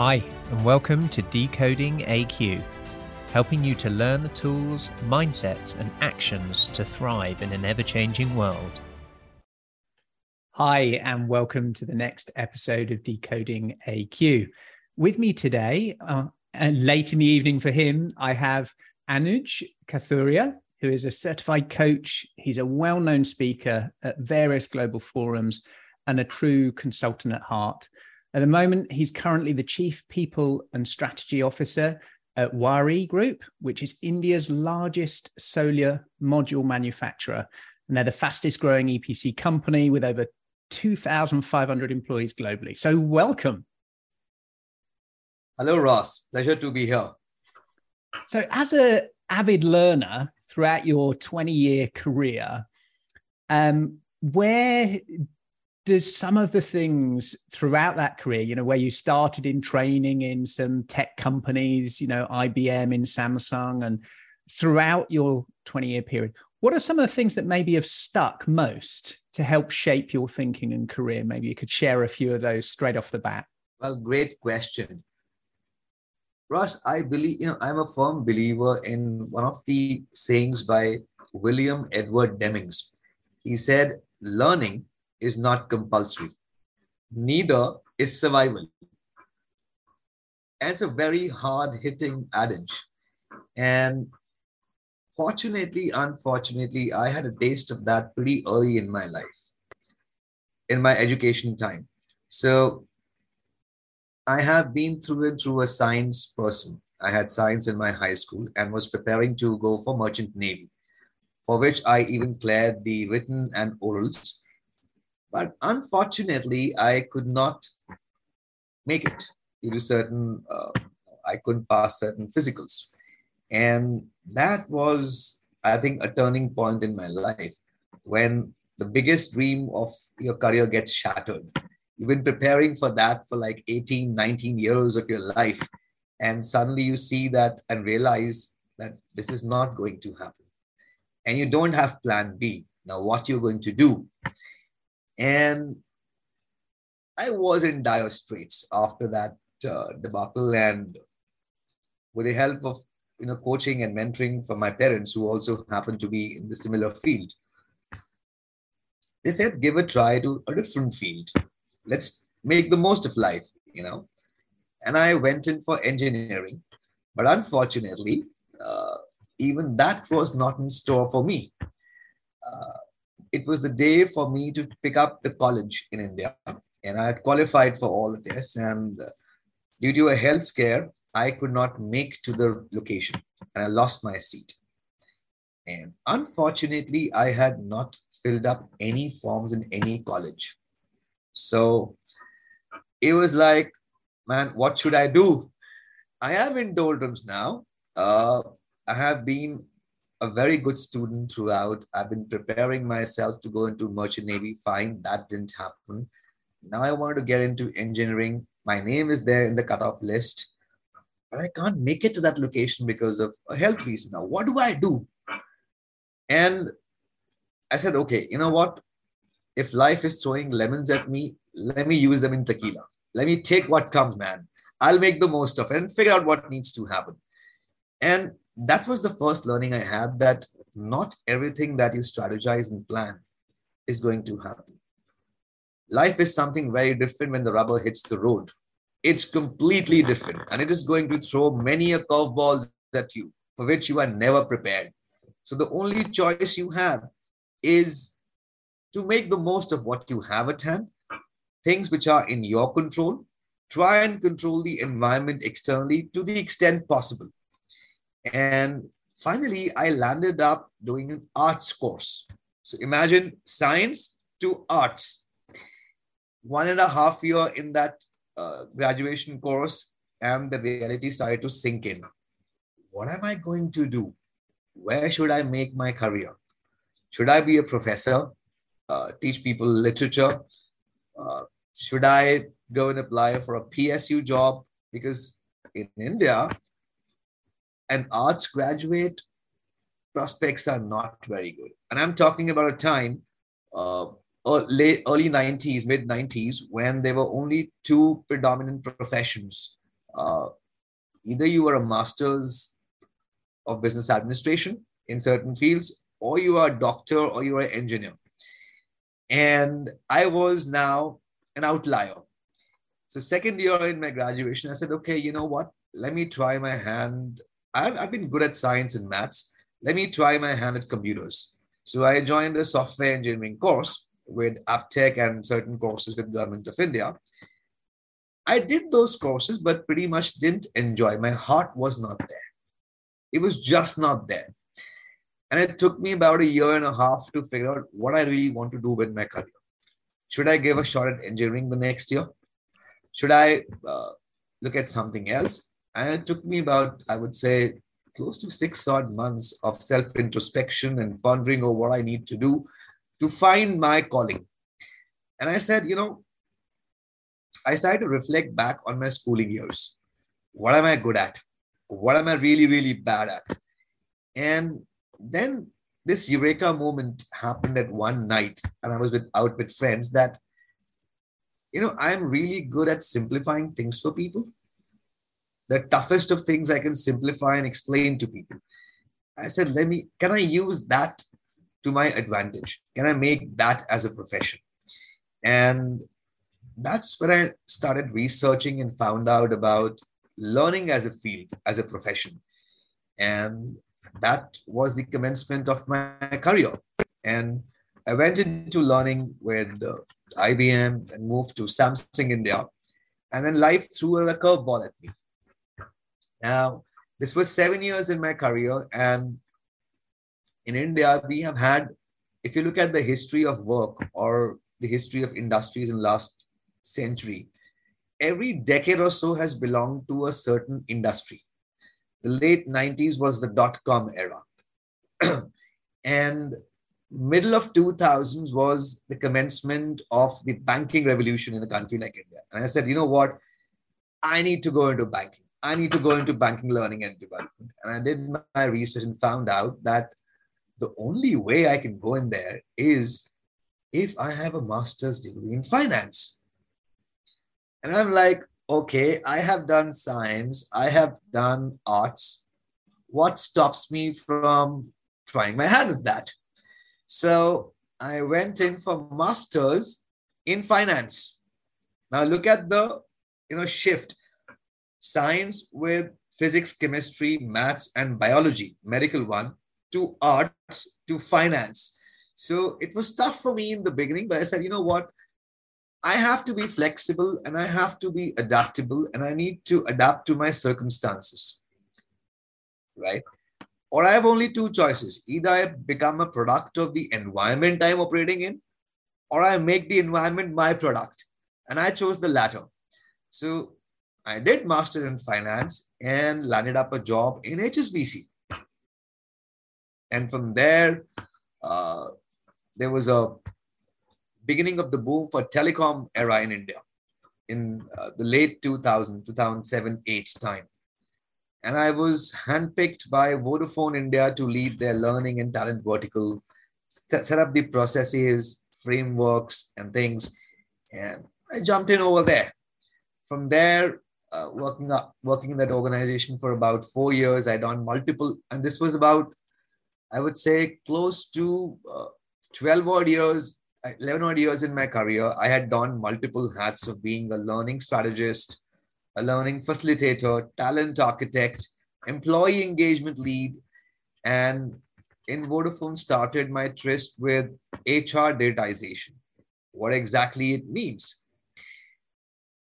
Hi, and welcome to Decoding AQ, helping you to learn the tools, mindsets, and actions to thrive in an ever changing world. Hi, and welcome to the next episode of Decoding AQ. With me today, uh, and late in the evening for him, I have Anuj Kathuria, who is a certified coach. He's a well known speaker at various global forums and a true consultant at heart. At the moment, he's currently the Chief People and Strategy Officer at Waaree Group, which is India's largest solar module manufacturer. And they're the fastest growing EPC company with over 2,500 employees globally. So, welcome. Hello, Ross. Pleasure to be here. So, as a avid learner throughout your 20 year career, um, where does some of the things throughout that career, you know, where you started in training in some tech companies, you know, IBM in Samsung, and throughout your 20 year period, what are some of the things that maybe have stuck most to help shape your thinking and career? Maybe you could share a few of those straight off the bat. Well, great question. Ross, I believe, you know, I'm a firm believer in one of the sayings by William Edward Demings. He said, learning is not compulsory, neither is survival. And it's a very hard hitting adage. And fortunately, unfortunately, I had a taste of that pretty early in my life, in my education time. So I have been through and through a science person. I had science in my high school and was preparing to go for merchant navy, for which I even cleared the written and orals. But unfortunately, I could not make it due to certain, uh, I couldn't pass certain physicals. And that was, I think, a turning point in my life when the biggest dream of your career gets shattered You've been preparing for that for like 18, 19 years of your life. And suddenly you see that and realize that this is not going to happen. And you don't have plan B. Now, what you're going to do. And I was in dire straits after that uh, debacle. And with the help of you know, coaching and mentoring from my parents, who also happen to be in the similar field, they said, give a try to a different field let's make the most of life, you know. And I went in for engineering, but unfortunately, uh, even that was not in store for me. Uh, it was the day for me to pick up the college in India, and I had qualified for all the tests. And uh, due to a health scare, I could not make to the location, and I lost my seat. And unfortunately, I had not filled up any forms in any college. So it was like, man, what should I do? I am in doldrums now. Uh, I have been a very good student throughout. I've been preparing myself to go into merchant navy. Fine, that didn't happen. Now I wanted to get into engineering. My name is there in the cutoff list, but I can't make it to that location because of a health reason. Now, what do I do? And I said, okay, you know what? if life is throwing lemons at me, let me use them in tequila. Let me take what comes, man. I'll make the most of it and figure out what needs to happen. And that was the first learning I had that not everything that you strategize and plan is going to happen. Life is something very different when the rubber hits the road. It's completely different, and it is going to throw many a curveballs at you for which you are never prepared. So the only choice you have is to make the most of what you have at hand, things which are in your control. Try and control the environment externally to the extent possible. And finally, I landed up doing an arts course. So imagine science to arts. One and a half year in that uh, graduation course, and the reality started to sink in. What am I going to do? Where should I make my career? Should I be a professor? uh, teach people literature? Uh, should I go and apply for a PSU job? Because in India, an arts graduate prospects are not very good. And I'm talking about a time, uh, late early 90s, mid 90s, when there were only two predominant professions uh, either you were a master's of business administration in certain fields, or you are a doctor or you are an engineer. And I was now an outlier. So, second year in my graduation, I said, okay, you know what? Let me try my hand. I've, I've been good at science and maths. Let me try my hand at computers. So, I joined a software engineering course with Aptech and certain courses with Government of India. I did those courses, but pretty much didn't enjoy. My heart was not there. It was just not there. And it took me about a year and a half to figure out what I really want to do with my career. Should I give a shot at engineering the next year? Should I uh, look at something else? And it took me about, I would say, close to six odd months of self introspection and pondering over what I need to do to find my calling. And I said, you know, I started to reflect back on my schooling years. What am I good at? What am I really, really bad at? And then this eureka moment happened at one night, and I was with, out with friends that, you know, I'm really good at simplifying things for people. The toughest of things I can simplify and explain to people. I said, let me, can I use that to my advantage? Can I make that as a profession? And that's when I started researching and found out about learning as a field, as a profession. And that was the commencement of my career. And I went into learning with IBM and moved to Samsung India. And then life threw a curveball at me. Now, this was seven years in my career. And in India, we have had, if you look at the history of work or the history of industries in last century, every decade or so has belonged to a certain industry the late 90s was the dot-com era. and middle of 2000s was the commencement of the banking revolution in a country like India. And I said, you know what? I need to go into banking. I need to go into banking learning and development. And I did my research and found out that the only way I can go in there is if I have a master's degree in finance. And I'm like, okay, I have done science, I have done arts. What stops me from trying my hand at that? So I went in for masters in finance. Now look at the you know shift. Science with physics, chemistry, maths, and biology, medical one, to arts, to finance. So it was tough for me in the beginning, but I said, you know what? I have to be flexible and I have to be adaptable and I need to adapt to my circumstances. Right? Or I have only two choices. Either I become a product of the environment I'm operating in, or I make the environment my product. And I chose the latter. So I did master in finance and landed up a job in HSBC. And from there, uh, there was a beginning of the boom for telecom era in India in uh, the late 2000, 2007, 8 time. And I was handpicked by Vodafone India to lead their learning and talent vertical, set up the processes, frameworks, and things. And I jumped in over there. From there, uh, working up, working in that organization for about four years, I had done multiple, and this was about, I would say, close to uh, 12 odd years 11 odd years in my career, I had donned multiple hats of being a learning strategist, a learning facilitator, talent architect, employee engagement lead, and in Vodafone started my tryst with HR datization, what exactly it means.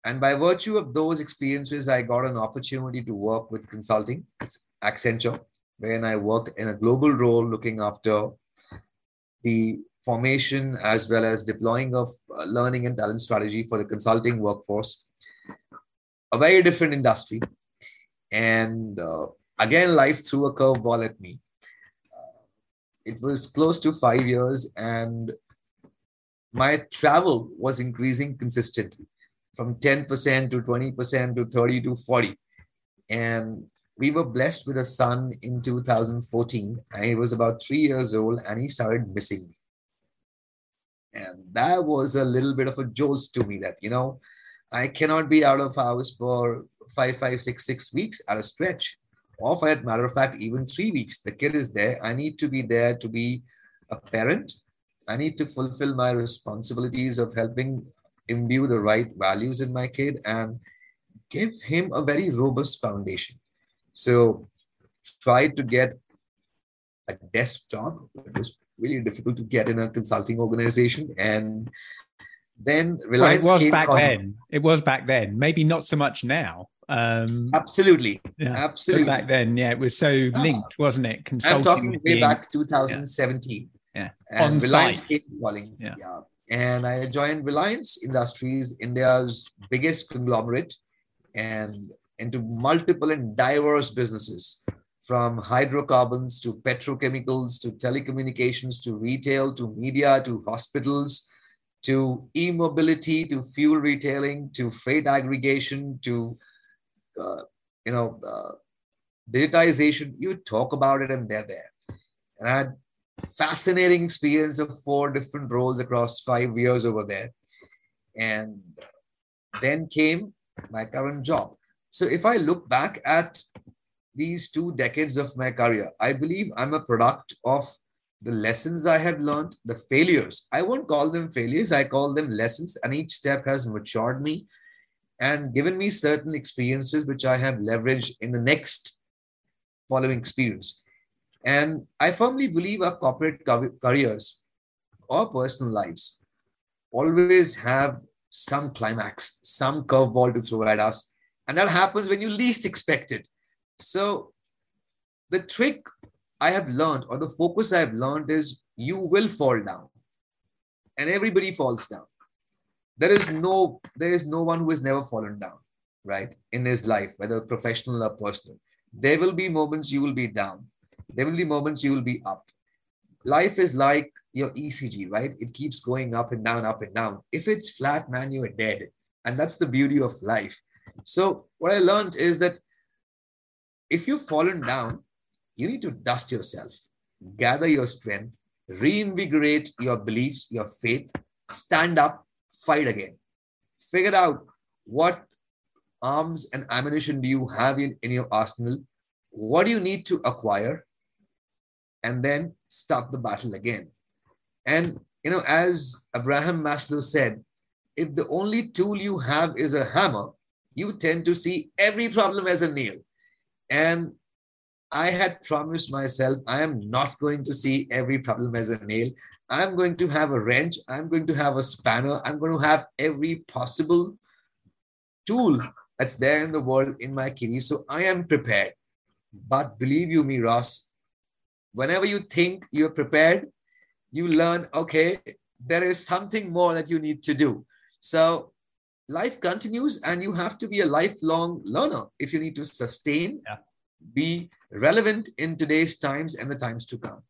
And by virtue of those experiences, I got an opportunity to work with consulting, Accenture, wherein I worked in a global role looking after the formation as well as deploying of uh, learning and talent strategy for the consulting workforce. A very different industry. And uh, again, life threw a curveball at me. Uh, it was close to five years, and my travel was increasing consistently from 10% to 20% to 30 to 40. And we were blessed with a son in 2014. And he was about three years old, and he started missing me and that was a little bit of a jolt to me that you know i cannot be out of house for five, five, six, six weeks at a stretch. Or for that matter of fact, even three weeks. The kid is there. I need to be there to be a parent. I need to fulfill my responsibilities of helping imbue the right values in my kid and give him a very robust foundation. So try to get a desk job. It was really difficult to get in a consulting organization. And then Reliance well, it was back on, then. It was back then. Maybe not so much now. Um, absolutely, yeah. absolutely. back then, yeah, it was so linked, wasn't it? Consulting. I'm talking way being, back 2017. Yeah, yeah. on Reliance site. came calling. Yeah. yeah, and I joined Reliance Industries, India's biggest conglomerate, and into multiple and diverse businesses from hydrocarbons to petrochemicals to telecommunications to retail to media to hospitals to e-mobility to fuel retailing to freight aggregation to uh, you know uh, digitization. You talk about it and they're there. And i had fascinating experience of four different roles across five years over there and then came my current job so if i look back at these two decades of my career, I believe I'm a product of the lessons I have learned, the failures. I won't call them failures, I call them lessons. And each step has matured me and given me certain experiences which I have leveraged in the next following experience. And I firmly believe our corporate careers or personal lives always have some climax, some curveball to throw at us. And that happens when you least expect it. So the trick I have learned or the focus I have learned is you will fall down and everybody falls down. There is no, there is no one who has never fallen down, right? In his life, whether professional or personal. There will be moments you will be down. There will be moments you will be up. Life is like your ECG, right? It keeps going up and down, up and down. If it's flat, man, you are dead. And that's the beauty of life. So what I learned is that if you've fallen down, you need to dust yourself, gather your strength, reinvigorate your beliefs, your faith, stand up, fight again. Figure out what arms and ammunition do you have in, in your arsenal? What do you need to acquire? And then start the battle again. And, you know, as Abraham Maslow said, if the only tool you have is a hammer, you tend to see every problem as a nail. And I had promised myself, I am not going to see every problem as a nail. I'm going to have a wrench. I'm going to have a spanner. I'm going to have every possible tool that's there in the world in my kitty. So I am prepared. But believe you me, Ross, whenever you think you're prepared, you learn, okay, there is something more that you need to do. So life continues and you have to be a lifelong learner if you need to sustain yeah. be relevant in today's times and the times to come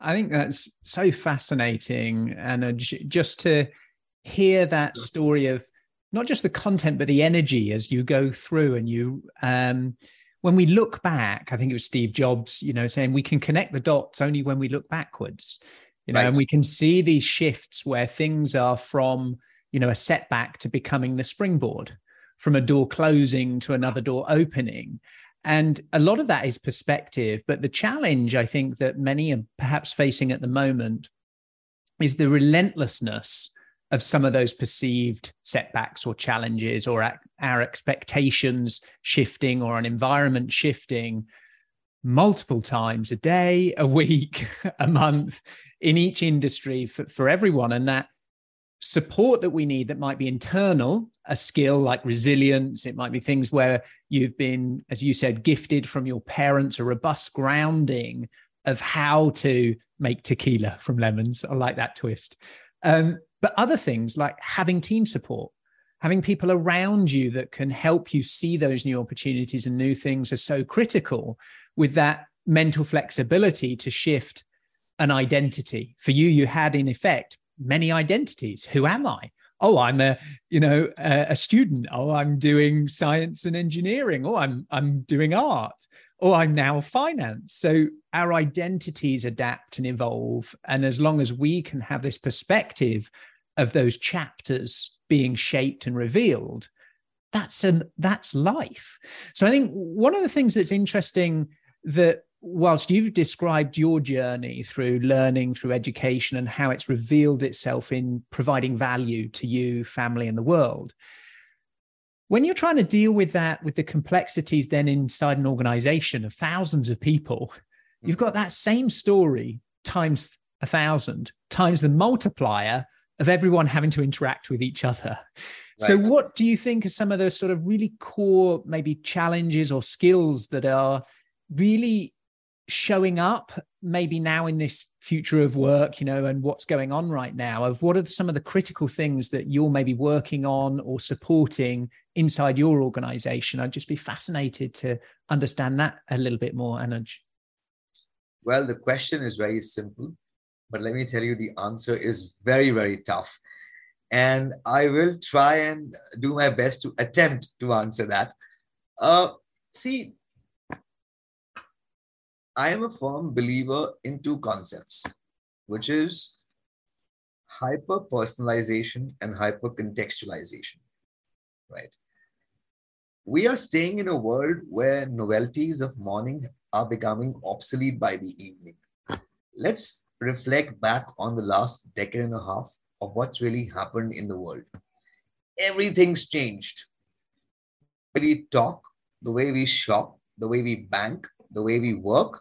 i think that's so fascinating and just to hear that story of not just the content but the energy as you go through and you um when we look back i think it was steve jobs you know saying we can connect the dots only when we look backwards you know right. and we can see these shifts where things are from you know a setback to becoming the springboard from a door closing to another door opening and a lot of that is perspective but the challenge i think that many are perhaps facing at the moment is the relentlessness of some of those perceived setbacks or challenges or our expectations shifting or an environment shifting multiple times a day a week a month in each industry for, for everyone and that support that we need that might be internal, a skill like resilience. It might be things where you've been, as you said, gifted from your parents, a robust grounding of how to make tequila from lemons. I like that twist. Um, but other things like having team support, having people around you that can help you see those new opportunities and new things are so critical with that mental flexibility to shift an identity. For you, you had in effect many identities. Who am I? Oh, I'm a you know a, student. Oh, I'm doing science and engineering. Oh, I'm I'm doing art. Oh, I'm now finance. So our identities adapt and evolve. And as long as we can have this perspective of those chapters being shaped and revealed, that's an that's life. So i think one of the things that's interesting that whilst you've described your journey through learning through education and how it's revealed itself in providing value to you family and the world when you're trying to deal with that with the complexities then inside an organization of thousands of people you've mm. got that same story times a thousand times the multiplier of everyone having to interact with each other. Right. so what do you think are some of those sort of really core maybe challenges or skills that are really showing up maybe now in this future of work you know and what's going on right now? Of what are some of the critical things that you're maybe working on or supporting inside your organization? I'd just be fascinated to understand that a little bit more anuj. Well the question is very simple but let me tell you the answer is very very tough and i will try and do my best to attempt to answer that uh, see I am a firm believer in two concepts, which is hyper personalization and hyper contextualization, right? We are staying in a world where novelties of morning are becoming obsolete by the evening. Let's reflect back on the last decade and a half of what's really happened in the world. Everything's changed. The way we talk, the way we shop, the way we bank, the way we work,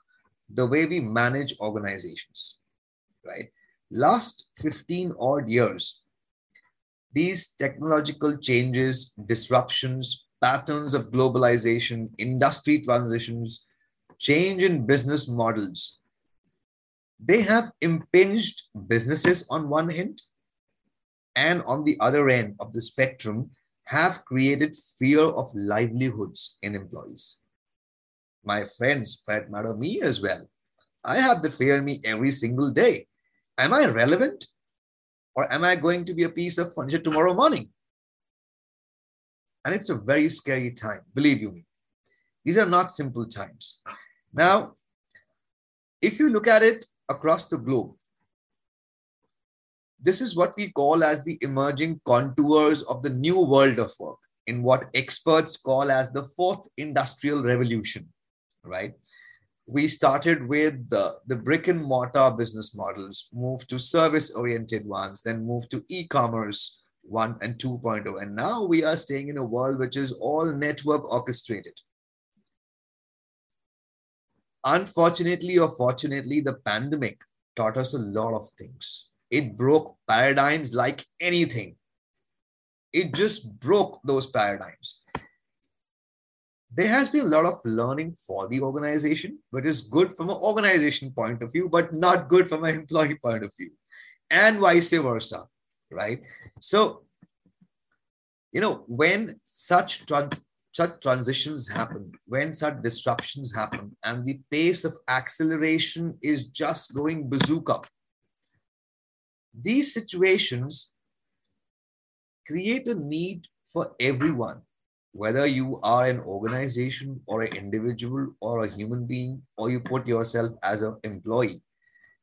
the way we manage organizations, right? Last 15 odd years, these technological changes, disruptions, patterns of globalization, industry transitions, change in business models, they have impinged businesses on one hand, and on the other end of the spectrum, have created fear of livelihoods in employees my friends, for that matter, me as well. I have the fear in me every single day. Am I relevant? Or am I going to be a piece of furniture tomorrow morning? And it's a very scary time, believe you me. These are not simple times. Now, if you look at it across the globe, this is what we call as the emerging contours of the new world of work, in what experts call as the fourth industrial revolution right? We started with the, the brick and mortar business models, moved to service oriented ones, then moved to e commerce 1 and 2.0. And now we are staying in a world which is all network orchestrated. Unfortunately or fortunately, the pandemic taught us a lot of things. It broke paradigms like anything. It just broke those paradigms there has been a lot of learning for the organization, which is good from an organization point of view, but not good from an employee point of view, and vice versa, right? So, you know, when such trans- such transitions happen, when such disruptions happen, and the pace of acceleration is just going bazooka, these situations create a need for everyone whether you are an organization or an individual or a human being, or you put yourself as an employee,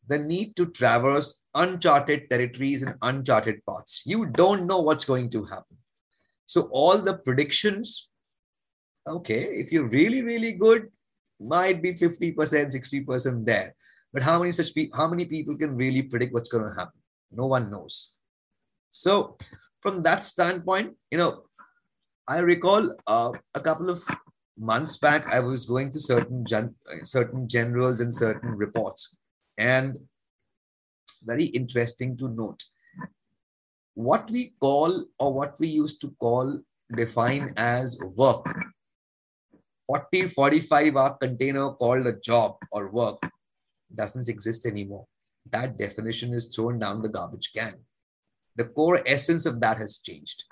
the need to traverse uncharted territories and uncharted paths. You don't know what's going to happen. So, all the predictions, okay, if you're really, really good, might be 50%, 60% there. But how many such people, how many people can really predict what's going to happen? No one knows. So, from that standpoint, you know, I recall uh, a couple of months back, I was going to certain gen- certain generals and certain reports, and very interesting to note what we call or what we used to call define as work 40 45 hour container called a job or work doesn't exist anymore. That definition is thrown down the garbage can. The core essence of that has changed.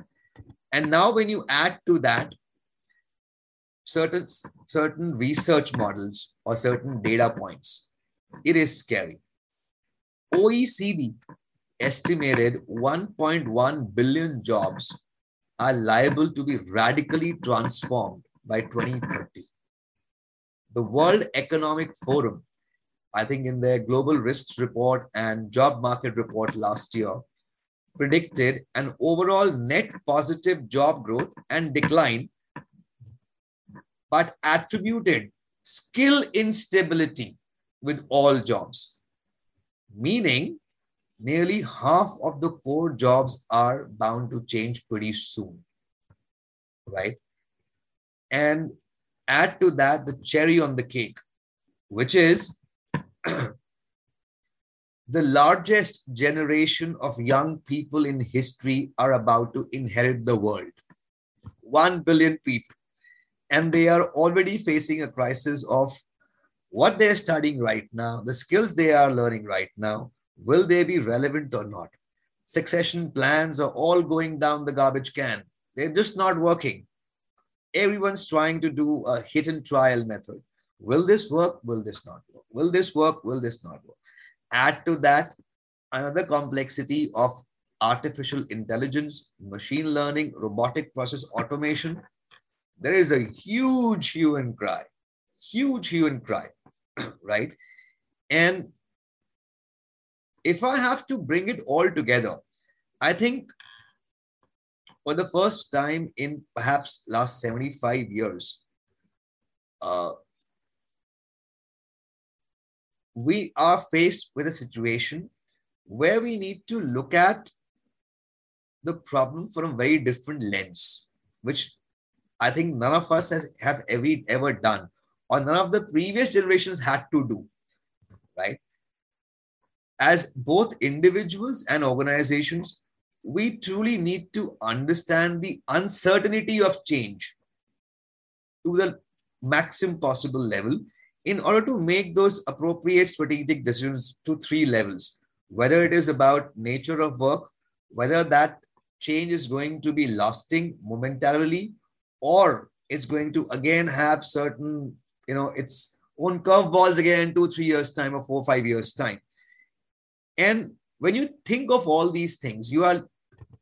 And now when you add to that certain, certain research models or certain data points, it is scary. OECD estimated 1.1 billion jobs are liable to be radically transformed by 2030. The World Economic Forum, I think in their Global Risks Report and Job Market Report last year, predicted an overall net positive job growth and decline, but attributed skill instability with all jobs, meaning nearly half of the core jobs are bound to change pretty soon, right? And add to that the cherry on the cake, which is the largest generation of young people in history are about to inherit the world. One billion people. And they are already facing a crisis of what they're studying right now, the skills they are learning right now, will they be relevant or not? Succession plans are all going down the garbage can. They're just not working. Everyone's trying to do a hit and trial method. Will this work? Will this not work? Will this work? Will this not work? Add to that another complexity of artificial intelligence, machine learning, robotic process automation. There is a huge hue and cry, huge hue and cry, right? And if I have to bring it all together, I think for the first time in perhaps last 75 years, uh, we are faced with a situation where we need to look at the problem from a very different lens, which I think none of us has, have ever, ever done, or none of the previous generations had to do, right? As both individuals and organizations, we truly need to understand the uncertainty of change to the maximum possible level in order to make those appropriate strategic decisions to three levels, whether it is about nature of work, whether that change is going to be lasting momentarily, or it's going to again have certain, you know, its own curveballs again two, three years' time or four, five years' time. And when you think of all these things, you are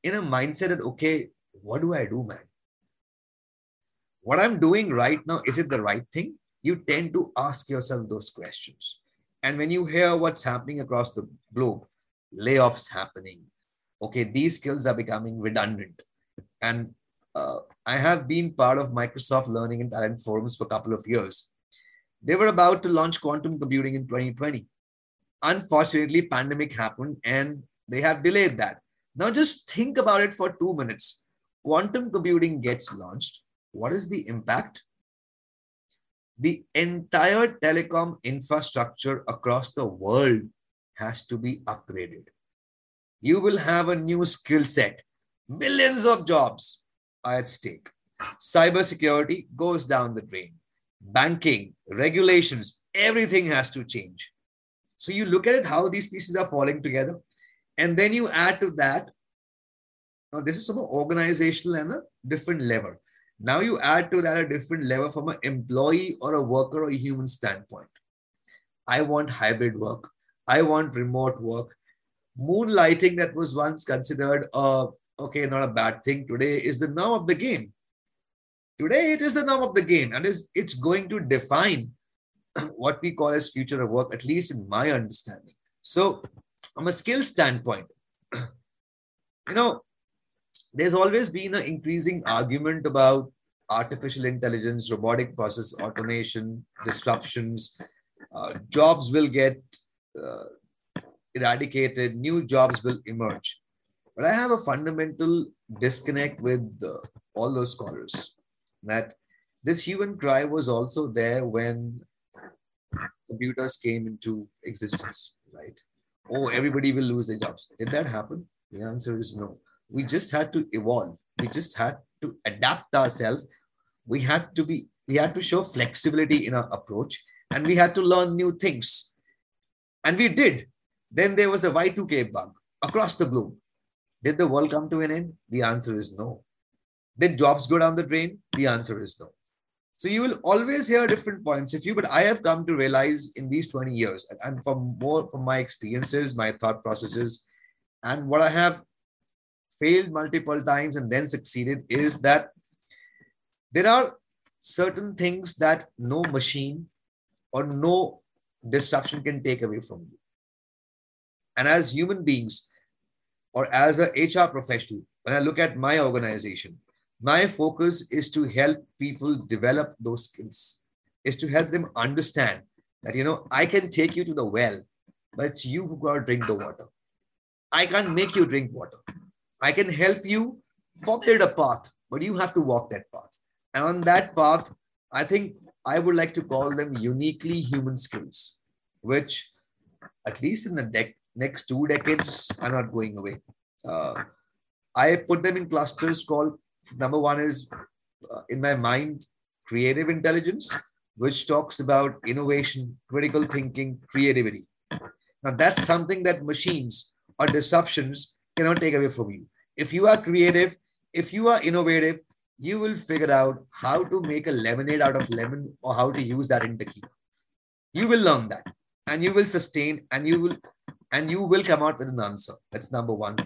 in a mindset that, okay, what do I do, man? What I'm doing right now, is it the right thing? you tend to ask yourself those questions. And when you hear what's happening across the globe, layoffs happening, okay, these skills are becoming redundant. And uh, I have been part of Microsoft Learning and Talent Forums for a couple of years. They were about to launch quantum computing in 2020. Unfortunately, pandemic happened and they have delayed that. Now just think about it for two minutes. Quantum computing gets launched. What is the impact? the entire telecom infrastructure across the world has to be upgraded. You will have a new skill set. Millions of jobs are at stake. Cybersecurity goes down the drain. Banking, regulations, everything has to change. So you look at it, how these pieces are falling together. And then you add to that, now this is from an organizational and a different level. Now you add to that a different level from an employee or a worker or a human standpoint. I want hybrid work. I want remote work. Moonlighting that was once considered a okay, not a bad thing today is the norm of the game. Today it is the norm of the game and is it's going to define what we call as future of work, at least in my understanding. So, from a skill standpoint, you know, there's always been an increasing argument about artificial intelligence, robotic process automation, disruptions. Uh, jobs will get uh, eradicated, new jobs will emerge. But I have a fundamental disconnect with uh, all those scholars that this human cry was also there when computers came into existence, right? Oh, everybody will lose their jobs. Did that happen? The answer is no. We just had to evolve. We just had to adapt ourselves. We had to be we had to show flexibility in our approach and we had to learn new things. And we did. Then there was a y2k bug across the globe. Did the world come to an end? The answer is no. Did jobs go down the drain? The answer is no so you will always hear different points of view but i have come to realize in these 20 years and from more from my experiences my thought processes and what i have failed multiple times and then succeeded is that there are certain things that no machine or no disruption can take away from you. And as human beings, or as a HR professional, when I look at my organization, my focus is to help people develop those skills, is to help them understand that, you know, I can take you to the well, but it's you who got to drink the water. I can't make you drink water. I can help you formulate a path, but you have to walk that path. And on that path, I think I would like to call them uniquely human skills, which at least in the de- next two decades are not going away. Uh, I put them in clusters called number one is uh, in my mind creative intelligence, which talks about innovation, critical thinking, creativity. Now, that's something that machines or disruptions cannot take away from you. If you are creative, if you are innovative, you will figure out how to make a lemonade out of lemon or how to use that in tequila. You will learn that and you will sustain and you will and you will come out with an answer. That's number one.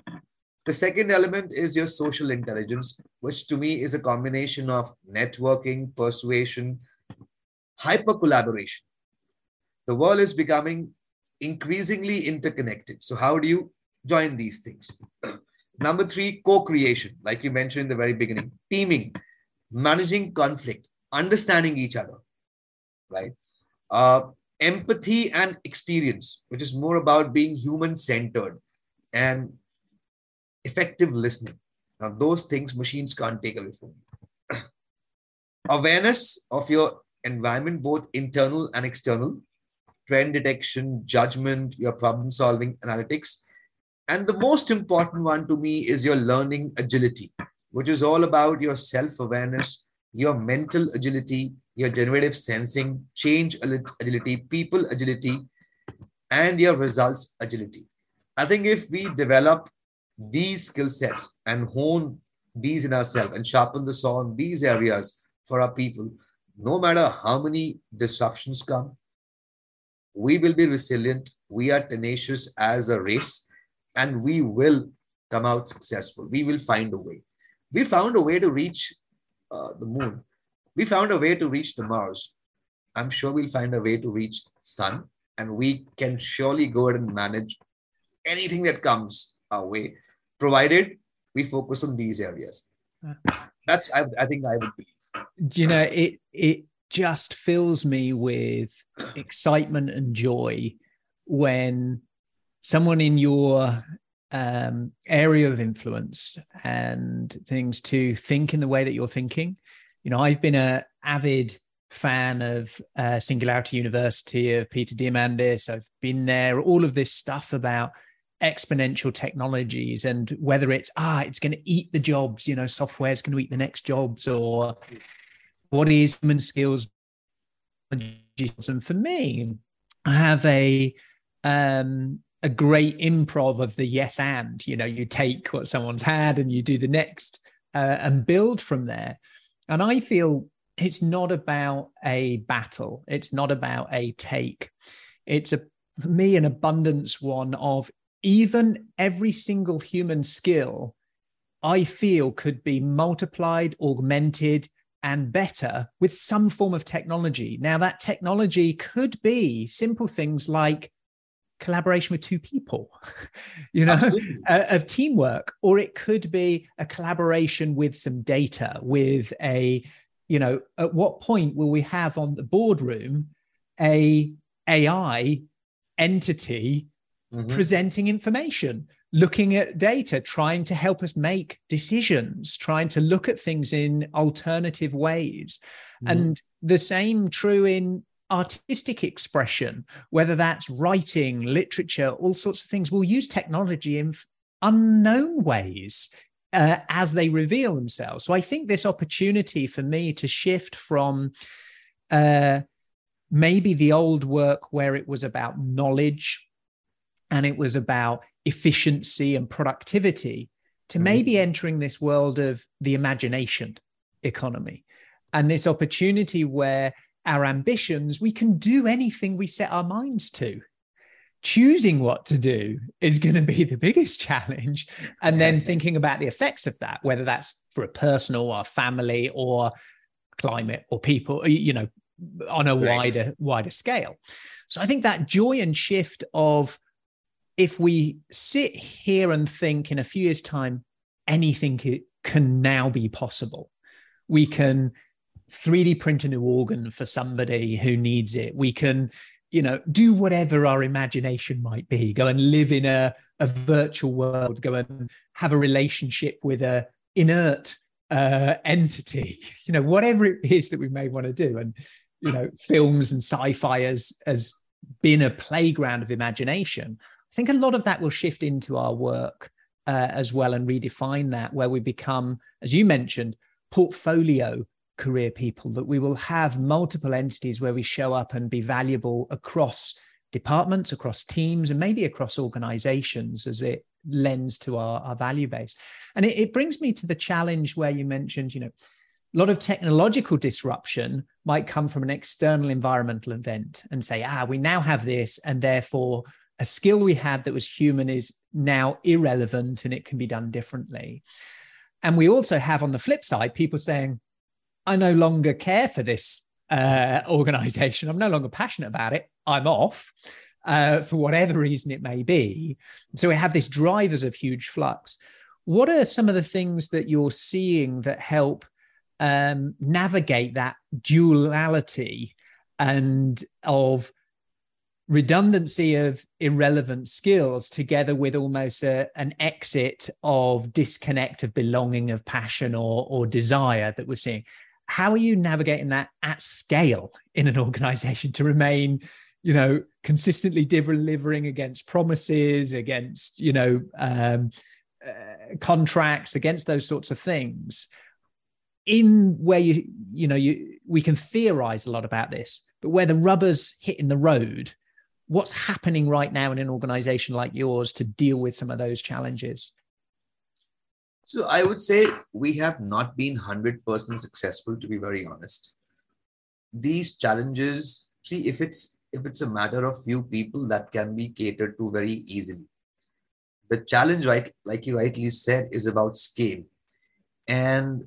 The second element is your social intelligence, which to me is a combination of networking, persuasion, hyper collaboration. The world is becoming increasingly interconnected. So, how do you join these things? Number three, co creation, like you mentioned in the very beginning, teaming, managing conflict, understanding each other, right? Uh, empathy and experience, which is more about being human centered and effective listening. Now, those things machines can't take away from you. Awareness of your environment, both internal and external, trend detection, judgment, your problem solving, analytics. And the most important one to me is your learning agility, which is all about your self awareness, your mental agility, your generative sensing, change agility, people agility, and your results agility. I think if we develop these skill sets and hone these in ourselves and sharpen the saw in these areas for our people, no matter how many disruptions come, we will be resilient. We are tenacious as a race, and we will come out successful. We will find a way. We found a way to reach uh, the moon. We found a way to reach the Mars. I'm sure we'll find a way to reach Sun, and we can surely go ahead and manage anything that comes our way, provided we focus on these areas. That's I, I think I would believe. You know it? It just fills me with excitement and joy when someone in your um, area of influence and things to think in the way that you're thinking. You know, I've been a avid fan of uh, Singularity University of Peter Diamandis. I've been there. All of this stuff about exponential technologies and whether it's ah, it's going to eat the jobs. You know, software is going to eat the next jobs, or what is human skills? And for me i have a um a great improv of the yes and you know you take what someone's had and you do the next uh, and build from there. And i feel it's not about a battle. It's not about a take. It's a for me an abundance one of even every single human skill i feel could be multiplied augmented and better with some form of technology. Now, that technology could be simple things like collaboration with two people, you know, uh, of teamwork, or it could be a collaboration with some data, with a, you know, at what point will we have on the boardroom a AI entity mm-hmm. presenting information? looking at data, trying to help us make decisions, trying to look at things in alternative ways. Mm. And the same true in artistic expression, whether that's writing, literature, all sorts of things. We'll use technology in unknown ways uh, as they reveal themselves. So I think this opportunity for me to shift from uh, maybe the old work where it was about knowledge and it was about efficiency and productivity to mm. maybe entering this world of the imagination economy and this opportunity where our ambitions, we can do anything we set our minds to. Choosing what to do is going to be the biggest challenge. And then thinking about the effects of that, whether that's for a personal or family or climate or people, you know, on a right. wider, wider scale. So I think that joy and shift of if we sit here and think in a few years' time, anything can now be possible. We can 3D print a new organ for somebody who needs it. We can, you know, do whatever our imagination might be. Go and live in a, a virtual world. Go and have a relationship with a inert uh, entity. You know, whatever it is that we may want to do. And you know, films and sci-fi as as been a playground of imagination. I think a lot of that will shift into our work uh, as well and redefine that, where we become, as you mentioned, portfolio career people, that we will have multiple entities where we show up and be valuable across departments, across teams, and maybe across organizations as it lends to our, our value base. And it, it brings me to the challenge where you mentioned, you know, a lot of technological disruption might come from an external environmental event and say, ah, we now have this, and therefore a skill we had that was human is now irrelevant and it can be done differently. And we also have on the flip side people saying, I no longer care for this uh, organization. I'm no longer passionate about it. I'm off uh, for whatever reason it may be. So we have this drivers of huge flux. What are some of the things that you're seeing that help um, navigate that duality and of redundancy of irrelevant skills together with almost a, an exit of disconnect of belonging of passion or, or desire that we're seeing. How are you navigating that at scale in an organization to remain you know consistently delivering against promises against you know um, uh, contracts against those sorts of things? In where you you know you we can theorize a lot about this but where the rubber's hitting the road what's happening right now in an organization like yours to deal with some of those challenges? So i would say we have not been 100% successful to be very honest. These challenges see if it's if it's a matter of few people that can be catered to very easily. The challenge right like you rightly said is about scale. And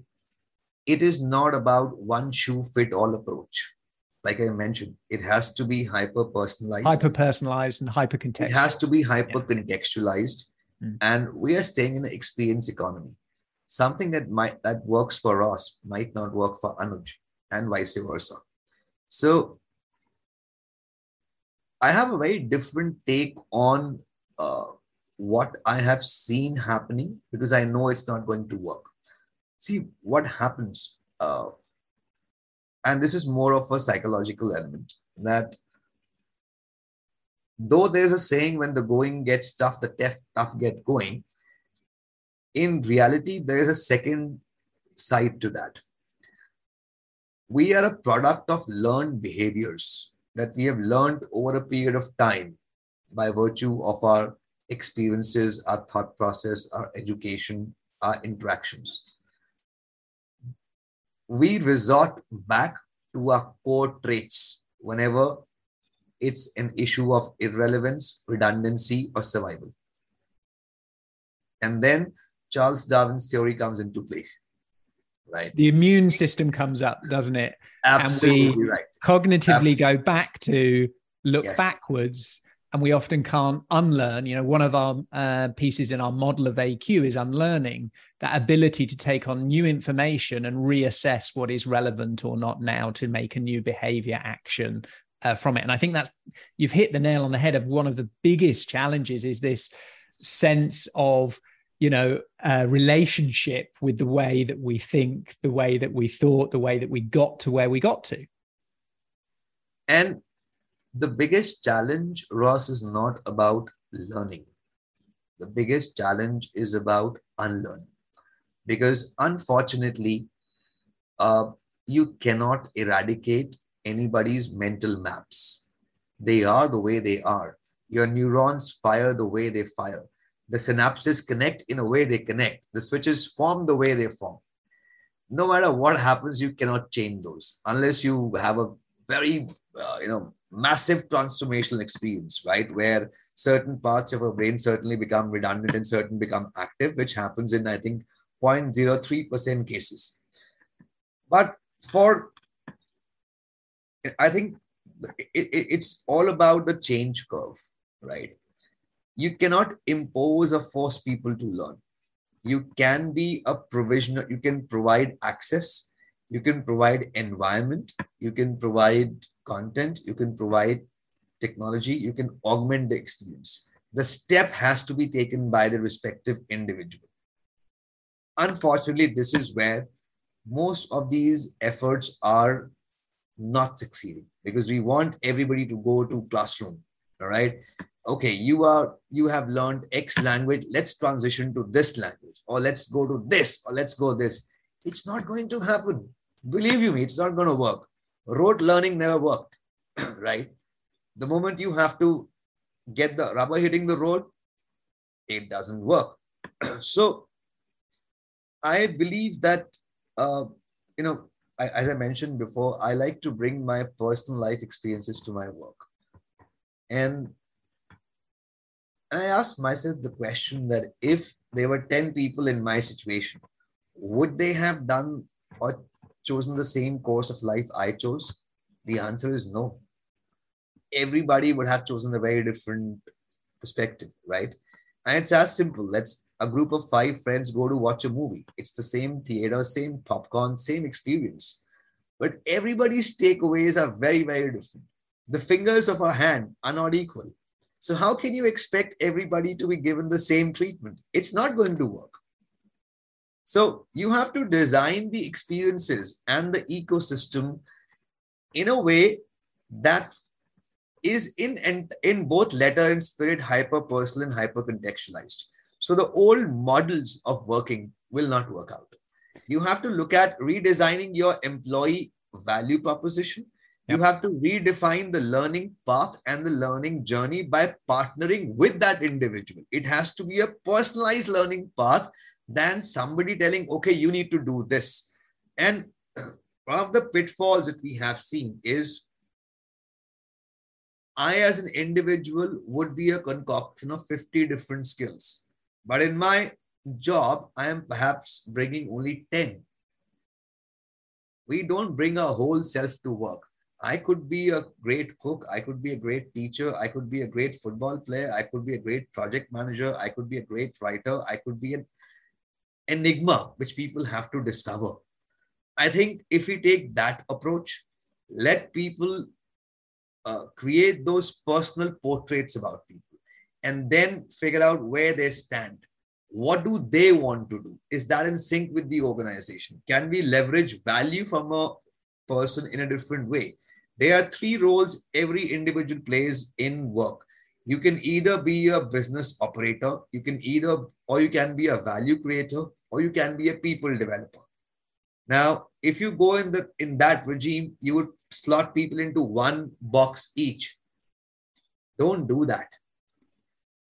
it is not about one shoe fit all approach. Like I mentioned, it has to be hyper personalized, hyper personalized, and hyper contextualized. It has to be hyper contextualized, yeah. mm. and we are staying in an experience economy. Something that might that works for us might not work for Anuj, and vice versa. So, I have a very different take on uh, what I have seen happening because I know it's not going to work see what happens uh, and this is more of a psychological element that though there's a saying when the going gets tough the tough, tough get going in reality there is a second side to that. We are a product of learned behaviors that we have learned over a period of time by virtue of our experiences our thought process our education our interactions we resort back to our core traits whenever it's an issue of irrelevance, redundancy, or survival. And then Charles Darwin's theory comes into place. Right. The immune system comes up, doesn't it? Absolutely and we right. Cognitively Absolutely. go back to look yes. backwards and we often can't unlearn. You know, one of our uh, pieces in our model of AQ is unlearning that ability to take on new information and reassess what is relevant or not now to make a new behavior action uh, from it. And I think that you've hit the nail on the head of one of the biggest challenges is this sense of you know uh, relationship with the way that we think the way that we thought the way that we got to where we got to and the biggest challenge, Ross, is not about learning. The biggest challenge is about unlearning. Because unfortunately, uh, you cannot eradicate anybody's mental maps. They are the way they are. Your neurons fire the way they fire. The synapses connect in a way they connect. The switches form the way they form. No matter what happens, you cannot change those unless you have a very, uh, you know, massive transformational experience, right? Where certain parts of our brain certainly become redundant and certain become active, which happens in, I think, 0.03% cases. But for, I think it, it, it's all about the change curve, right? you cannot impose or force people to learn. You can be a provisional you can provide access, you can provide environment, you can provide content, you can provide technology, you can augment the experience. The step has to be taken by the respective individual. Unfortunately, this is where most of these efforts are not succeeding because we want everybody to go to classroom all right okay you are you have learned x language let's transition to this language or let's go to this or let's go this it's not going to happen believe you me it's not going to work. Rote learning never worked right? The moment you have to get the rubber hitting the road it doesn't work. So i believe that uh, you know I, as i mentioned before i like to bring my personal life experiences to my work. And I asked myself the question that if there were 10 people in my situation, would they have done or chosen the same course of life I chose? The answer is no. Everybody would have chosen a very different perspective, right? And it's as simple. Let's a group of five friends go to watch a movie. It's the same theater, same popcorn, same experience. But everybody's takeaways are very, very different. The fingers of our hand are not equal so, how can you expect everybody to be given the same treatment? It's not going to work. So, you have to design the experiences and the ecosystem in a way that is in, in, in both letter and spirit hyper personal and hyper contextualized. So, the old models of working will not work out. You have to look at redesigning your employee value proposition you have to redefine the learning path and the learning journey by partnering with that individual. It has to be a personalized learning path than somebody telling, okay, you need to do this. And one of the pitfalls that we have seen is I, as an individual, would be a concoction of 50 different skills. But in my job, I am perhaps bringing only 10. We don't bring our whole self to work. I could be a great cook. I could be a great teacher. I could be a great football player. I could be a great project manager. I could be a great writer. I could be an enigma which people have to discover. I think if we take that approach, let people uh, create those personal portraits about people and then figure out where they stand. What do they want to do? Is that in sync with the organization? Can we leverage value from a person in a different way? There are three roles every individual plays in work. You can either be a business operator, you can either, or you can be a value creator, or you can be a people developer. Now, if you go in the in that regime, you would slot people into one box each. Don't do that.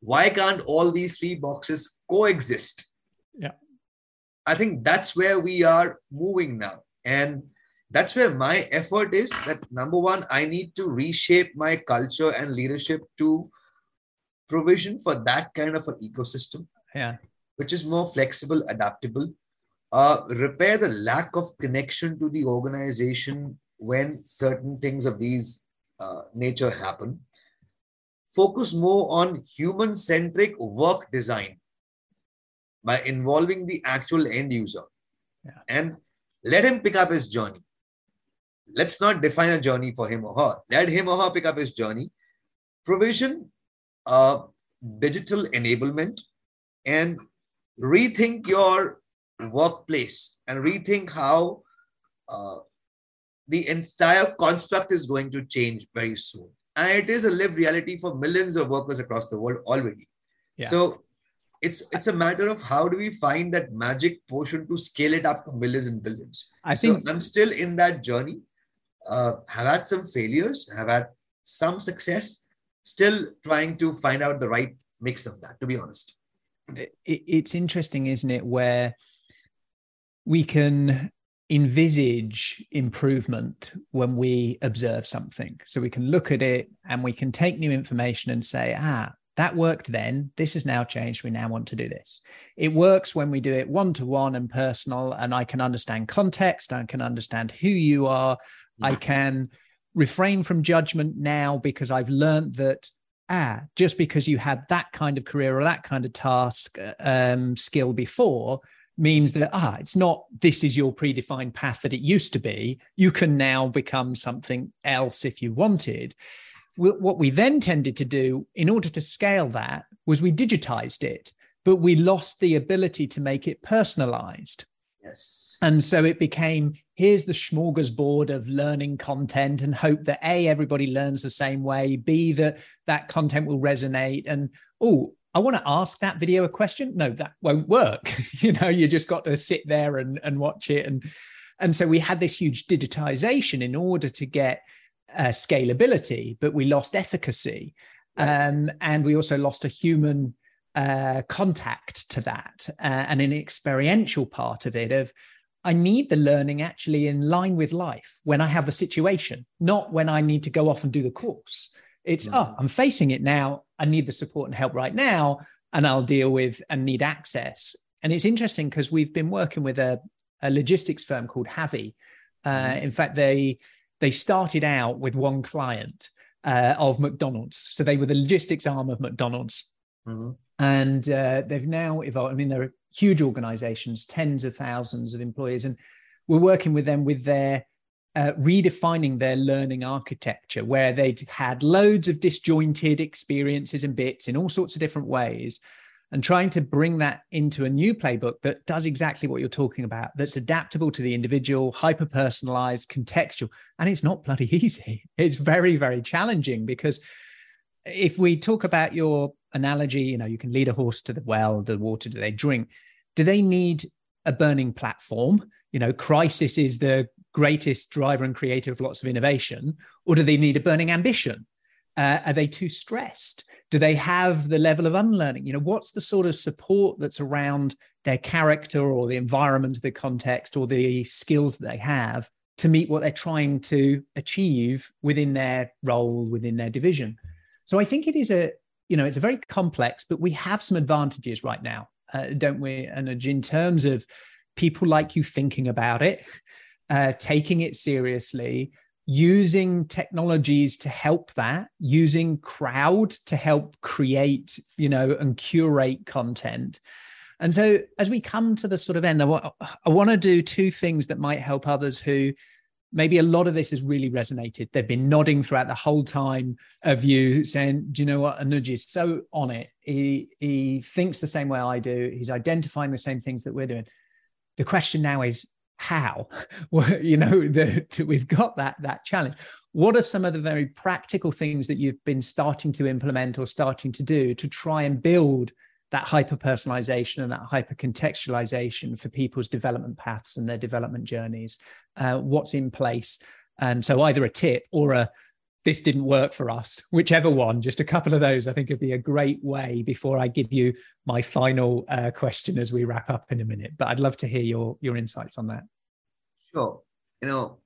Why can't all these three boxes coexist? Yeah. I think that's where we are moving now. And that's where my effort is that number one i need to reshape my culture and leadership to provision for that kind of an ecosystem yeah which is more flexible adaptable uh, repair the lack of connection to the organization when certain things of these uh, nature happen focus more on human centric work design by involving the actual end user yeah. and let him pick up his journey let's not define a journey for him or her. Let him or her pick up his journey. Provision uh, digital enablement and rethink your workplace and rethink how uh, the entire construct is going to change very soon. And it is a lived reality for millions of workers across the world already. Yeah. So it's it's a matter of how do we find that magic potion to scale it up to millions and billions. I think so I'm still in that journey uh, have had some failures, have had some success, still trying to find out the right mix of that, to be honest. It's interesting, isn't it, where we can envisage improvement when we observe something. So we can look at it and we can take new information and say, ah, that worked then. This has now changed. We now want to do this. It works when we do it one to one and personal, and I can understand context. I can understand who you are. I can refrain from judgment now because I've learned that ah, just because you had that kind of career or that kind of task um, skill before means that ah, it's not this is your predefined path that it used to be. You can now become something else if you wanted. What we then tended to do in order to scale that was we digitized it, but we lost the ability to make it personalized. Yes. And so it became here's the smorgasbord of learning content and hope that A, everybody learns the same way, B, that that content will resonate. And oh, I want to ask that video a question. No, that won't work. you know, you just got to sit there and, and watch it. And, and so we had this huge digitization in order to get uh, scalability, but we lost efficacy. Right. Um, and we also lost a human uh, contact to that uh, and an experiential part of it of I need the learning actually in line with life when I have the situation, not when I need to go off and do the course. It's, mm. oh, I'm facing it now. I need the support and help right now, and I'll deal with and need access. And it's interesting because we've been working with a, a logistics firm called Havi. Uh, mm. In fact, they they started out with one client uh, of McDonald's, so they were the logistics arm of McDonald's. Mm-hmm and uh, they've now evolved. I mean, there are huge organizations, tens of thousands of employees, and we're working with them with their uh, redefining their learning architecture, where they'd had loads of disjointed experiences and bits in all sorts of different ways, and trying to bring that into a new playbook that does exactly what you're talking about, that's adaptable to the individual, hyper personalized, contextual. And it's not bloody easy. It's very, very challenging because if we talk about your analogy, you know, you can lead a horse to the well, the water do they drink? Do they need a burning platform? You know, crisis is the greatest driver and creator of lots of innovation, or do they need a burning ambition? Uh, are they too stressed? Do they have the level of unlearning? You know, what's the sort of support that's around their character or the environment, the context, or the skills that they have to meet what they're trying to achieve within their role, within their division? So I think it is a you know, it's very complex, but we have some advantages right now, uh, don't we? And in terms of people like you thinking about it, uh, taking it seriously, using technologies to help that, using crowd to help create, you know, and curate content. And so, as we come to the sort of end, I, w- I want to do two things that might help others who maybe a lot of this has really resonated. They've been nodding throughout the whole time of you saying, Do you know what? Anuj is so on it. He he thinks the same way I do. He's identifying the same things that we're doing. The question now is how? well, you know, the, we've got that that challenge. What are some of the very practical things that you've been starting to implement or starting to do to try and build that hyper personalization and that hyper contextualization for people's development paths and their development journeys uh, what's in place. Um, so either a tip or a this didn't work for us whichever one just a couple of those i think would be a great way before i give you my final uh, question as we wrap up in a minute. But i'd love to hear your your insights on that. Sure. You know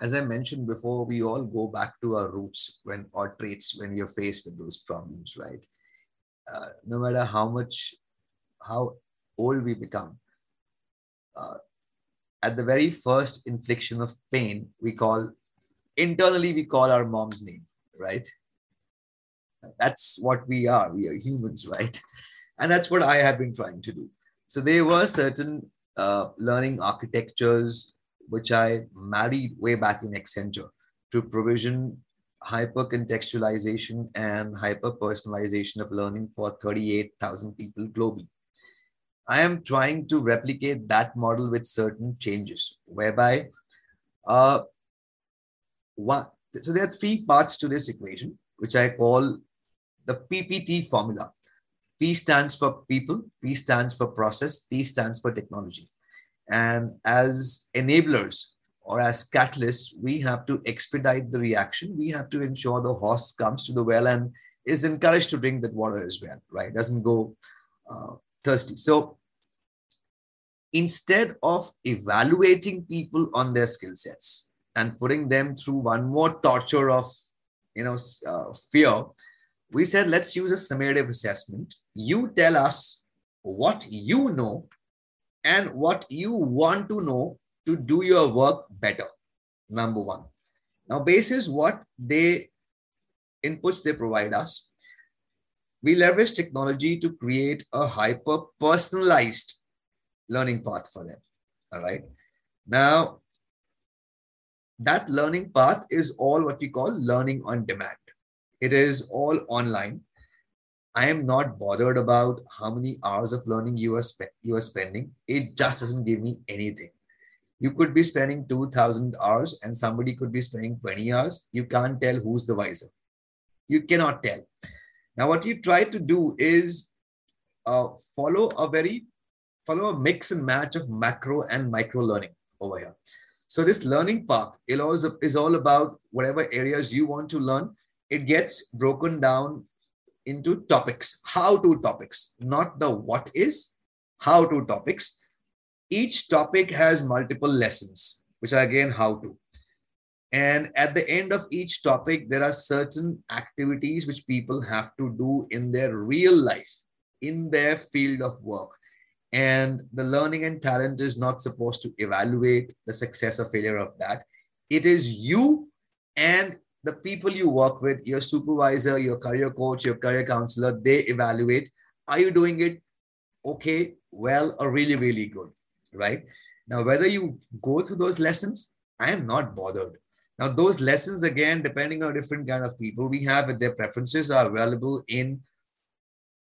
as i mentioned before we all go back to our roots when or traits when you're faced with those problems right uh, no matter how much, how old we become, uh, at the very first infliction of pain, we call, internally, we call our mom's name, right? That's what we are. We are humans, right? And that's what I have been trying to do. So there were certain uh, learning architectures which I married way back in Accenture to provision hyper contextualization and hyper personalization of learning for 38,000 people globally. I am trying to replicate that model with certain changes, whereby uh, one, so there are three parts to this equation, which I call the PPT formula. P stands for people, P stands for process, T stands for technology. And as enablers or as catalysts, we have to expedite the reaction. We have to ensure the horse comes to the well and is encouraged to drink that water as well, right? Doesn't go uh, thirsty. So instead of evaluating people on their skill sets and putting them through one more torture of, you know, uh, fear, we said let's use a summative assessment. You tell us what you know and what you want to know to do your work better. Number one. Now, basis what they inputs they provide us, we leverage technology to create a hyper personalized learning path for them. All right. Now, that learning path is all what we call learning on demand. It is all online. I am not bothered about how many hours of learning you are, spe- you are spending. It just doesn't give me anything. You could be spending 2000 hours and somebody could be spending 20 hours. You can't tell who's the wiser. You cannot tell. Now, what you try to do is uh, follow a very follow a mix and match of macro and micro learning over here. So this learning path is all about whatever areas you want to learn. It gets broken down into topics, how to topics, not the what is, how to topics. Each topic has multiple lessons, which are again how to. And at the end of each topic, there are certain activities which people have to do in their real life, in their field of work. And the learning and talent is not supposed to evaluate the success or failure of that. It is you and the people you work with, your supervisor, your career coach, your career counselor, they evaluate are you doing it okay, well, or really, really good, right? Now, whether you go through those lessons, I am not bothered. Now, those lessons, again, depending on different kind of people we have with their preferences, are available in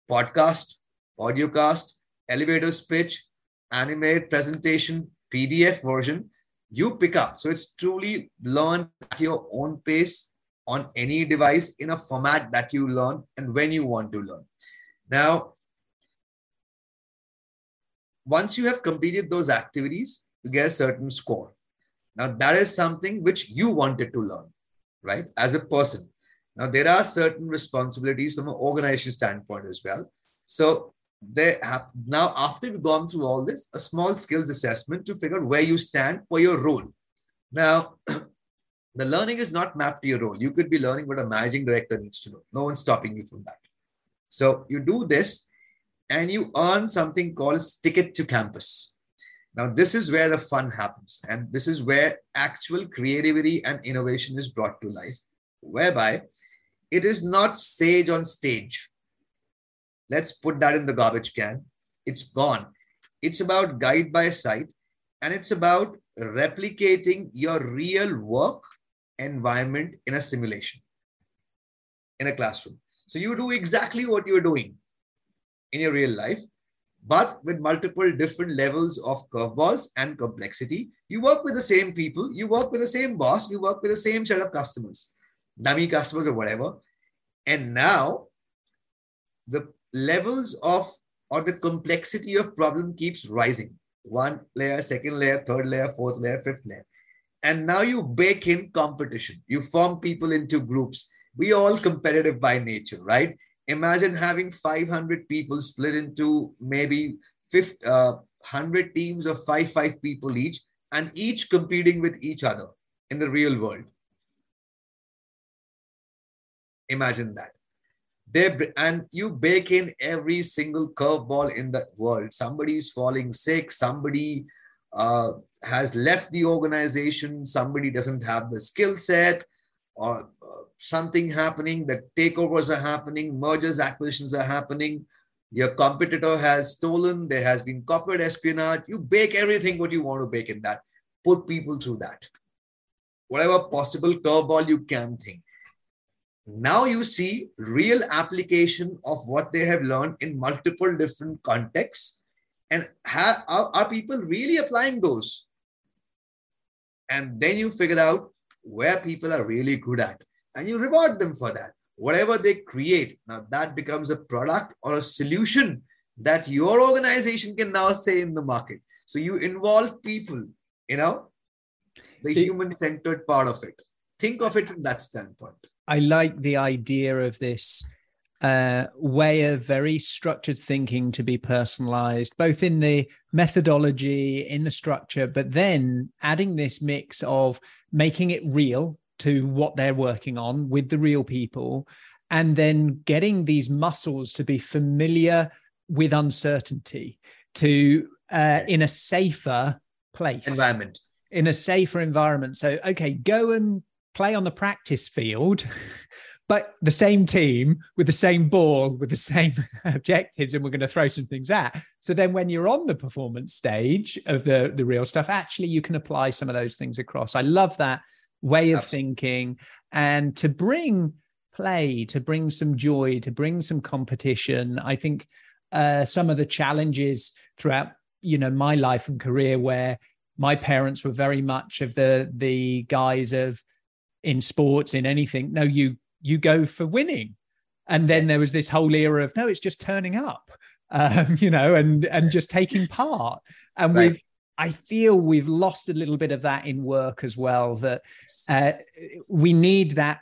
podcast, audiocast, elevator speech, animate presentation, PDF version, you pick up. So it's truly learn at your own pace on any device in a format that you learn and when you want to learn. Now, once you have completed those activities, you get a certain score. Now, that is something which you wanted to learn, right? As a person. Now, there are certain responsibilities from an organization standpoint as well. So, they have now after we've gone through all this a small skills assessment to figure out where you stand for your role now the learning is not mapped to your role you could be learning what a managing director needs to know no one's stopping you from that so you do this and you earn something called ticket to campus now this is where the fun happens and this is where actual creativity and innovation is brought to life whereby it is not sage on stage Let's put that in the garbage can. It's gone. It's about guide by sight and it's about replicating your real work environment in a simulation in a classroom. So you do exactly what you're doing in your real life, but with multiple different levels of curveballs and complexity. You work with the same people, you work with the same boss, you work with the same set of customers, dummy customers or whatever. And now the levels of or the complexity of problem keeps rising one layer second layer third layer fourth layer fifth layer and now you bake in competition you form people into groups we are all competitive by nature right imagine having 500 people split into maybe 50, uh, 100 teams of 5 5 people each and each competing with each other in the real world imagine that they and you bake in every single curveball in the world. Somebody is falling sick. Somebody uh, has left the organization. Somebody doesn't have the skill set, or uh, something happening. The takeovers are happening. Mergers, acquisitions are happening. Your competitor has stolen. There has been corporate espionage. You bake everything what you want to bake in that. Put people through that. Whatever possible curveball you can think now you see real application of what they have learned in multiple different contexts and have, are, are people really applying those and then you figure out where people are really good at and you reward them for that. Whatever they create now that becomes a product or a solution that your organization can now say in the market. So you involve people you know the human centered part of it. Think of it from that standpoint. I like the idea of this uh, way of very structured thinking to be personalized, both in the methodology, in the structure, but then adding this mix of making it real to what they're working on with the real people, and then getting these muscles to be familiar with uncertainty, to uh, in a safer place. Environment. In a safer environment. So, okay, go and play on the practice field, but the same team with the same ball with the same objectives and we're going to throw some things at. So then when you're on the performance stage of the the real stuff actually you can apply some of those things across. I love that way of Absolutely. thinking and to bring play to bring some joy to bring some competition i think uh, some of the challenges throughout you know my life and career where my parents were very much of the the guys of in sports in anything no you you go for winning. And then there was this whole era of no, it's just turning up, um, you know, and and just taking part. And right. we've I feel we've lost a little bit of that in work as well. That uh, we need that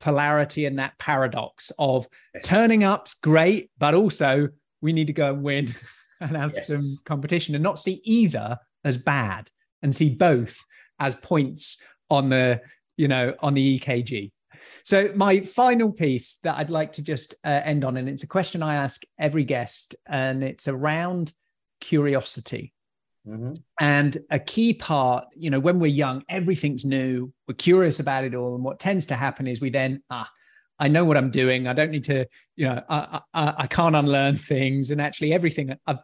polarity and that paradox of yes. turning up's great, but also we need to go and win and have yes. some competition and not see either as bad and see both as points on the you know on the EKG. So, my final piece that I'd like to just uh, end on, and it's a question I ask every guest, and it's around curiosity. Mm-hmm. And a key part, you know, when we're young, everything's new. We're curious about it all. And what tends to happen is we then, ah, I know what I'm doing. I don't need to, you know, I, I, I can't unlearn things. And actually, everything I've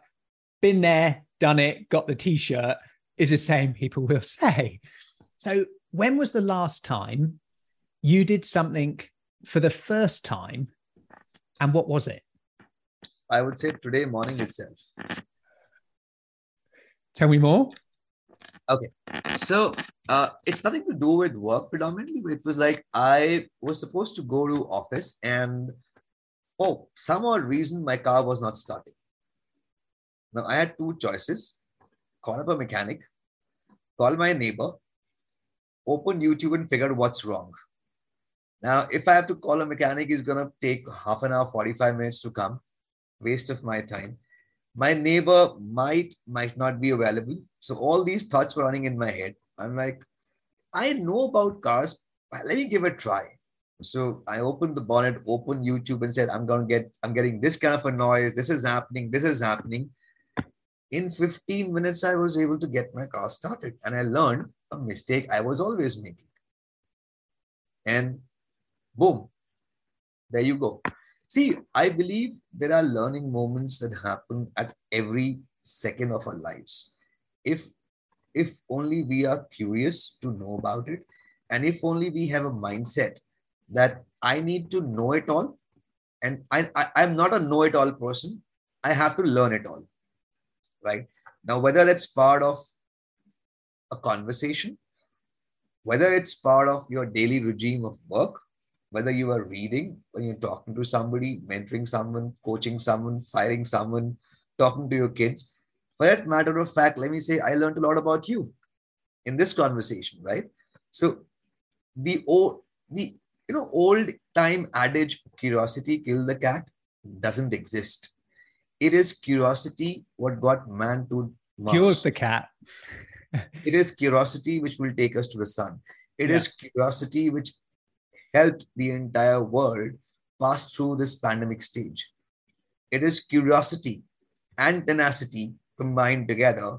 been there, done it, got the t shirt is the same, people will say. So, when was the last time you did something for the first time. And what was it? I would say today morning itself. Tell me more. Okay. So uh, it's nothing to do with work predominantly. It was like I was supposed to go to office and oh, some odd reason my car was not starting. Now I had two choices call up a mechanic, call my neighbor, open YouTube and figure out what's wrong. Now, if I have to call a mechanic, he's to take half an hour, 45 minutes to come, waste of my time. My neighbor might, might not be available. So all these thoughts were running in my head. I'm like, I know about cars. Let me give it a try. So I opened the bonnet, opened YouTube and said, I'm going to get, I'm getting this kind of a noise. This is happening. This is happening. In 15 minutes, I was able to get my car started and I learned a mistake I was always making. And Boom. There you go. See, I believe there are learning moments that happen at every second of our lives. If if only we are curious to know about it, and if only we have a mindset that I need to know it all, and I, I I'm not a know-it-all person. I have to learn it all. Right now, whether that's part of a conversation, whether it's part of your daily regime of work, whether you are reading, when you're talking to somebody, mentoring someone, coaching someone, firing someone, talking to your kids. For that matter of fact, let me say, I learned a lot about you in this conversation, right? So the old, the you know, old time adage, curiosity kill the cat, doesn't exist. It is curiosity what got man to Mars. Cures the cat. it is curiosity which will take us to the sun. It yeah. is curiosity which helped the entire world pass through this pandemic stage. It is curiosity and tenacity combined together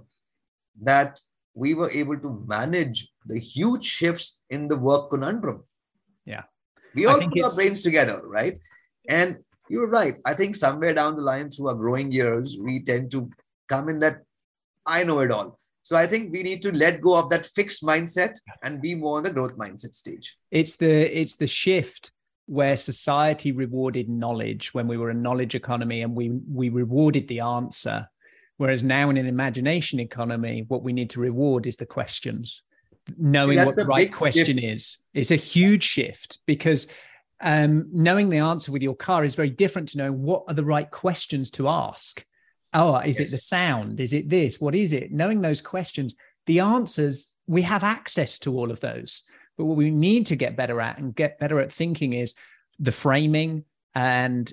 that we were able to manage the huge shifts in the work conundrum. Yeah. We all put our brains together, right? And you're right. I think somewhere down the line through our growing years, we tend to come in that I know it all. So I think we need to let go of that fixed mindset and be more on the growth mindset stage. It's the it's the shift where society rewarded knowledge when we were a knowledge economy and we we rewarded the answer. Whereas now in an imagination economy, what we need to reward is the questions. Knowing See, what the right question shift. is. It's a huge shift because um, knowing the answer with your car is very different to knowing what are the right questions to ask oh is yes. it the sound? Is it this? What is it? Knowing those questions the answers we have access to all of those. But what we need to get better at and get better at thinking is the framing and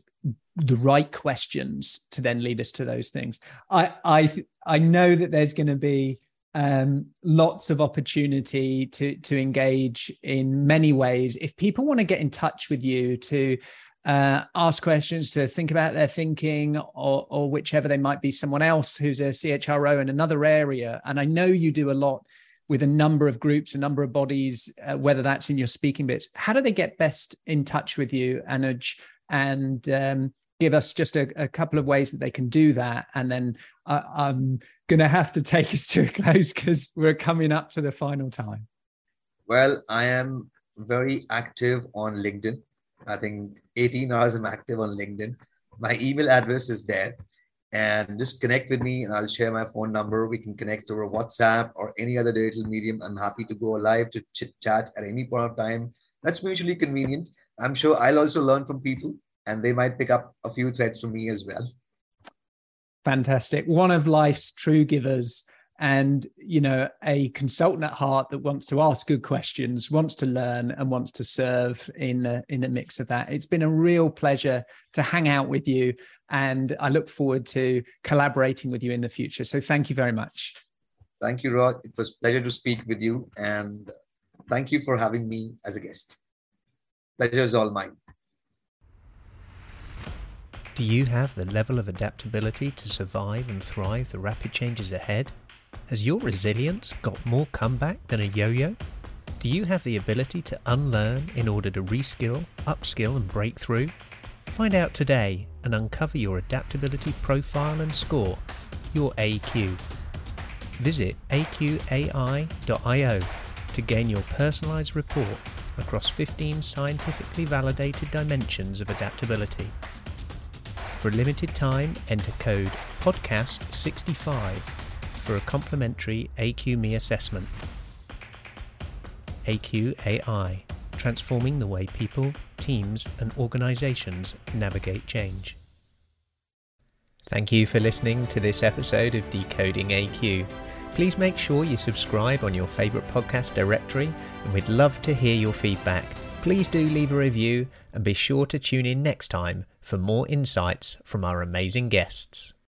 the right questions to then lead us to those things. I i i know that there's going to be um, lots of opportunity to to engage in many ways. If people want to get in touch with you to uh, ask questions, to think about their thinking, or, or whichever they might be, someone else who's a CHRO in another area. And I know you do a lot with a number of groups, a number of bodies, uh, whether that's in your speaking bits. How do they get best in touch with you, Anuj? And um, give us just a, a, couple of ways that they can do that. And then uh, I'm going to have to take us to a close because we're coming up to the final time. Well, I am very active on LinkedIn. I think 18 hours I'm active on LinkedIn. My email address is there. And just connect with me and I'll share my phone number. We can connect over WhatsApp or any other digital medium. I'm happy to go live to chit chat at any point of time. That's mutually convenient. I'm sure I'll also learn from people and they might pick up a few threads from me as well. Fantastic. One of life's true givers and you know a consultant at heart that wants to ask good questions wants to learn and wants to serve in a, in a mix of that. It's been a real pleasure to hang out with you and i look forward to collaborating with you in the future. So thank you very much. Thank you rod it was a pleasure to speak with you and thank you for having me as a guest. Pleasure is all mine. Do you have the level of adaptability to survive and thrive the rapid changes ahead? Has your resilience got more comeback than a yo-yo? Do you have the ability to unlearn in order to reskill, upskill and break through? Find out today and uncover your adaptability profile and score, your AQ. Visit aqai.io to gain your personalized report across 15 scientifically validated dimensions of adaptability. For a limited time, enter code PODCAST65 for a complimentary AQME assessment. AQAI, transforming the way people, teams, and organizations navigate change. Thank you for listening to this episode of Decoding AQ. Please make sure you subscribe on your favourite podcast directory, and we'd love to hear your feedback. Please do leave a review and be sure to tune in next time for more insights from our amazing guests.